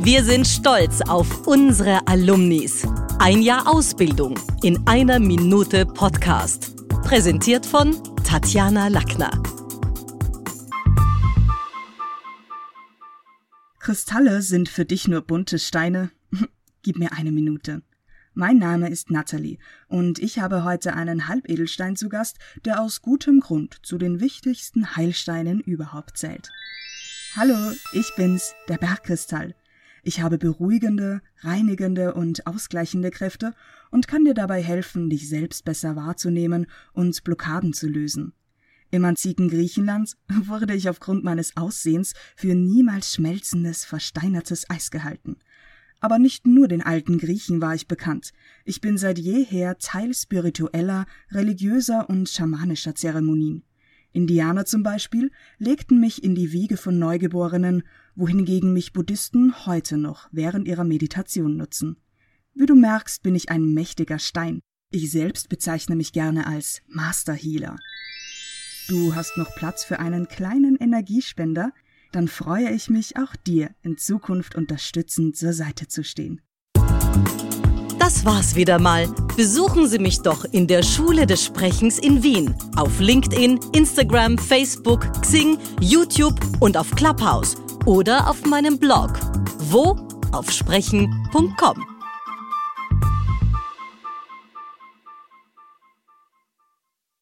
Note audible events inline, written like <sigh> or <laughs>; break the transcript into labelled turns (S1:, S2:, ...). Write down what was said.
S1: Wir sind stolz auf unsere Alumnis. Ein Jahr Ausbildung in einer Minute Podcast. Präsentiert von Tatjana Lackner.
S2: Kristalle sind für dich nur bunte Steine. <laughs> Gib mir eine Minute. Mein Name ist Natalie und ich habe heute einen Halbedelstein zu Gast, der aus gutem Grund zu den wichtigsten Heilsteinen überhaupt zählt. Hallo, ich bin's, der Bergkristall. Ich habe beruhigende, reinigende und ausgleichende Kräfte und kann dir dabei helfen, dich selbst besser wahrzunehmen und Blockaden zu lösen. Im antiken Griechenland <laughs> wurde ich aufgrund meines Aussehens für niemals schmelzendes, versteinertes Eis gehalten. Aber nicht nur den alten Griechen war ich bekannt. Ich bin seit jeher Teil spiritueller, religiöser und schamanischer Zeremonien. Indianer zum Beispiel legten mich in die Wiege von Neugeborenen, wohingegen mich Buddhisten heute noch während ihrer Meditation nutzen. Wie du merkst, bin ich ein mächtiger Stein. Ich selbst bezeichne mich gerne als Master Healer. Du hast noch Platz für einen kleinen Energiespender? dann freue ich mich, auch dir in Zukunft unterstützend zur Seite zu stehen.
S1: Das war's wieder mal. Besuchen Sie mich doch in der Schule des Sprechens in Wien. Auf LinkedIn, Instagram, Facebook, Xing, YouTube und auf Clubhouse. Oder auf meinem Blog. Wo? Auf sprechen.com.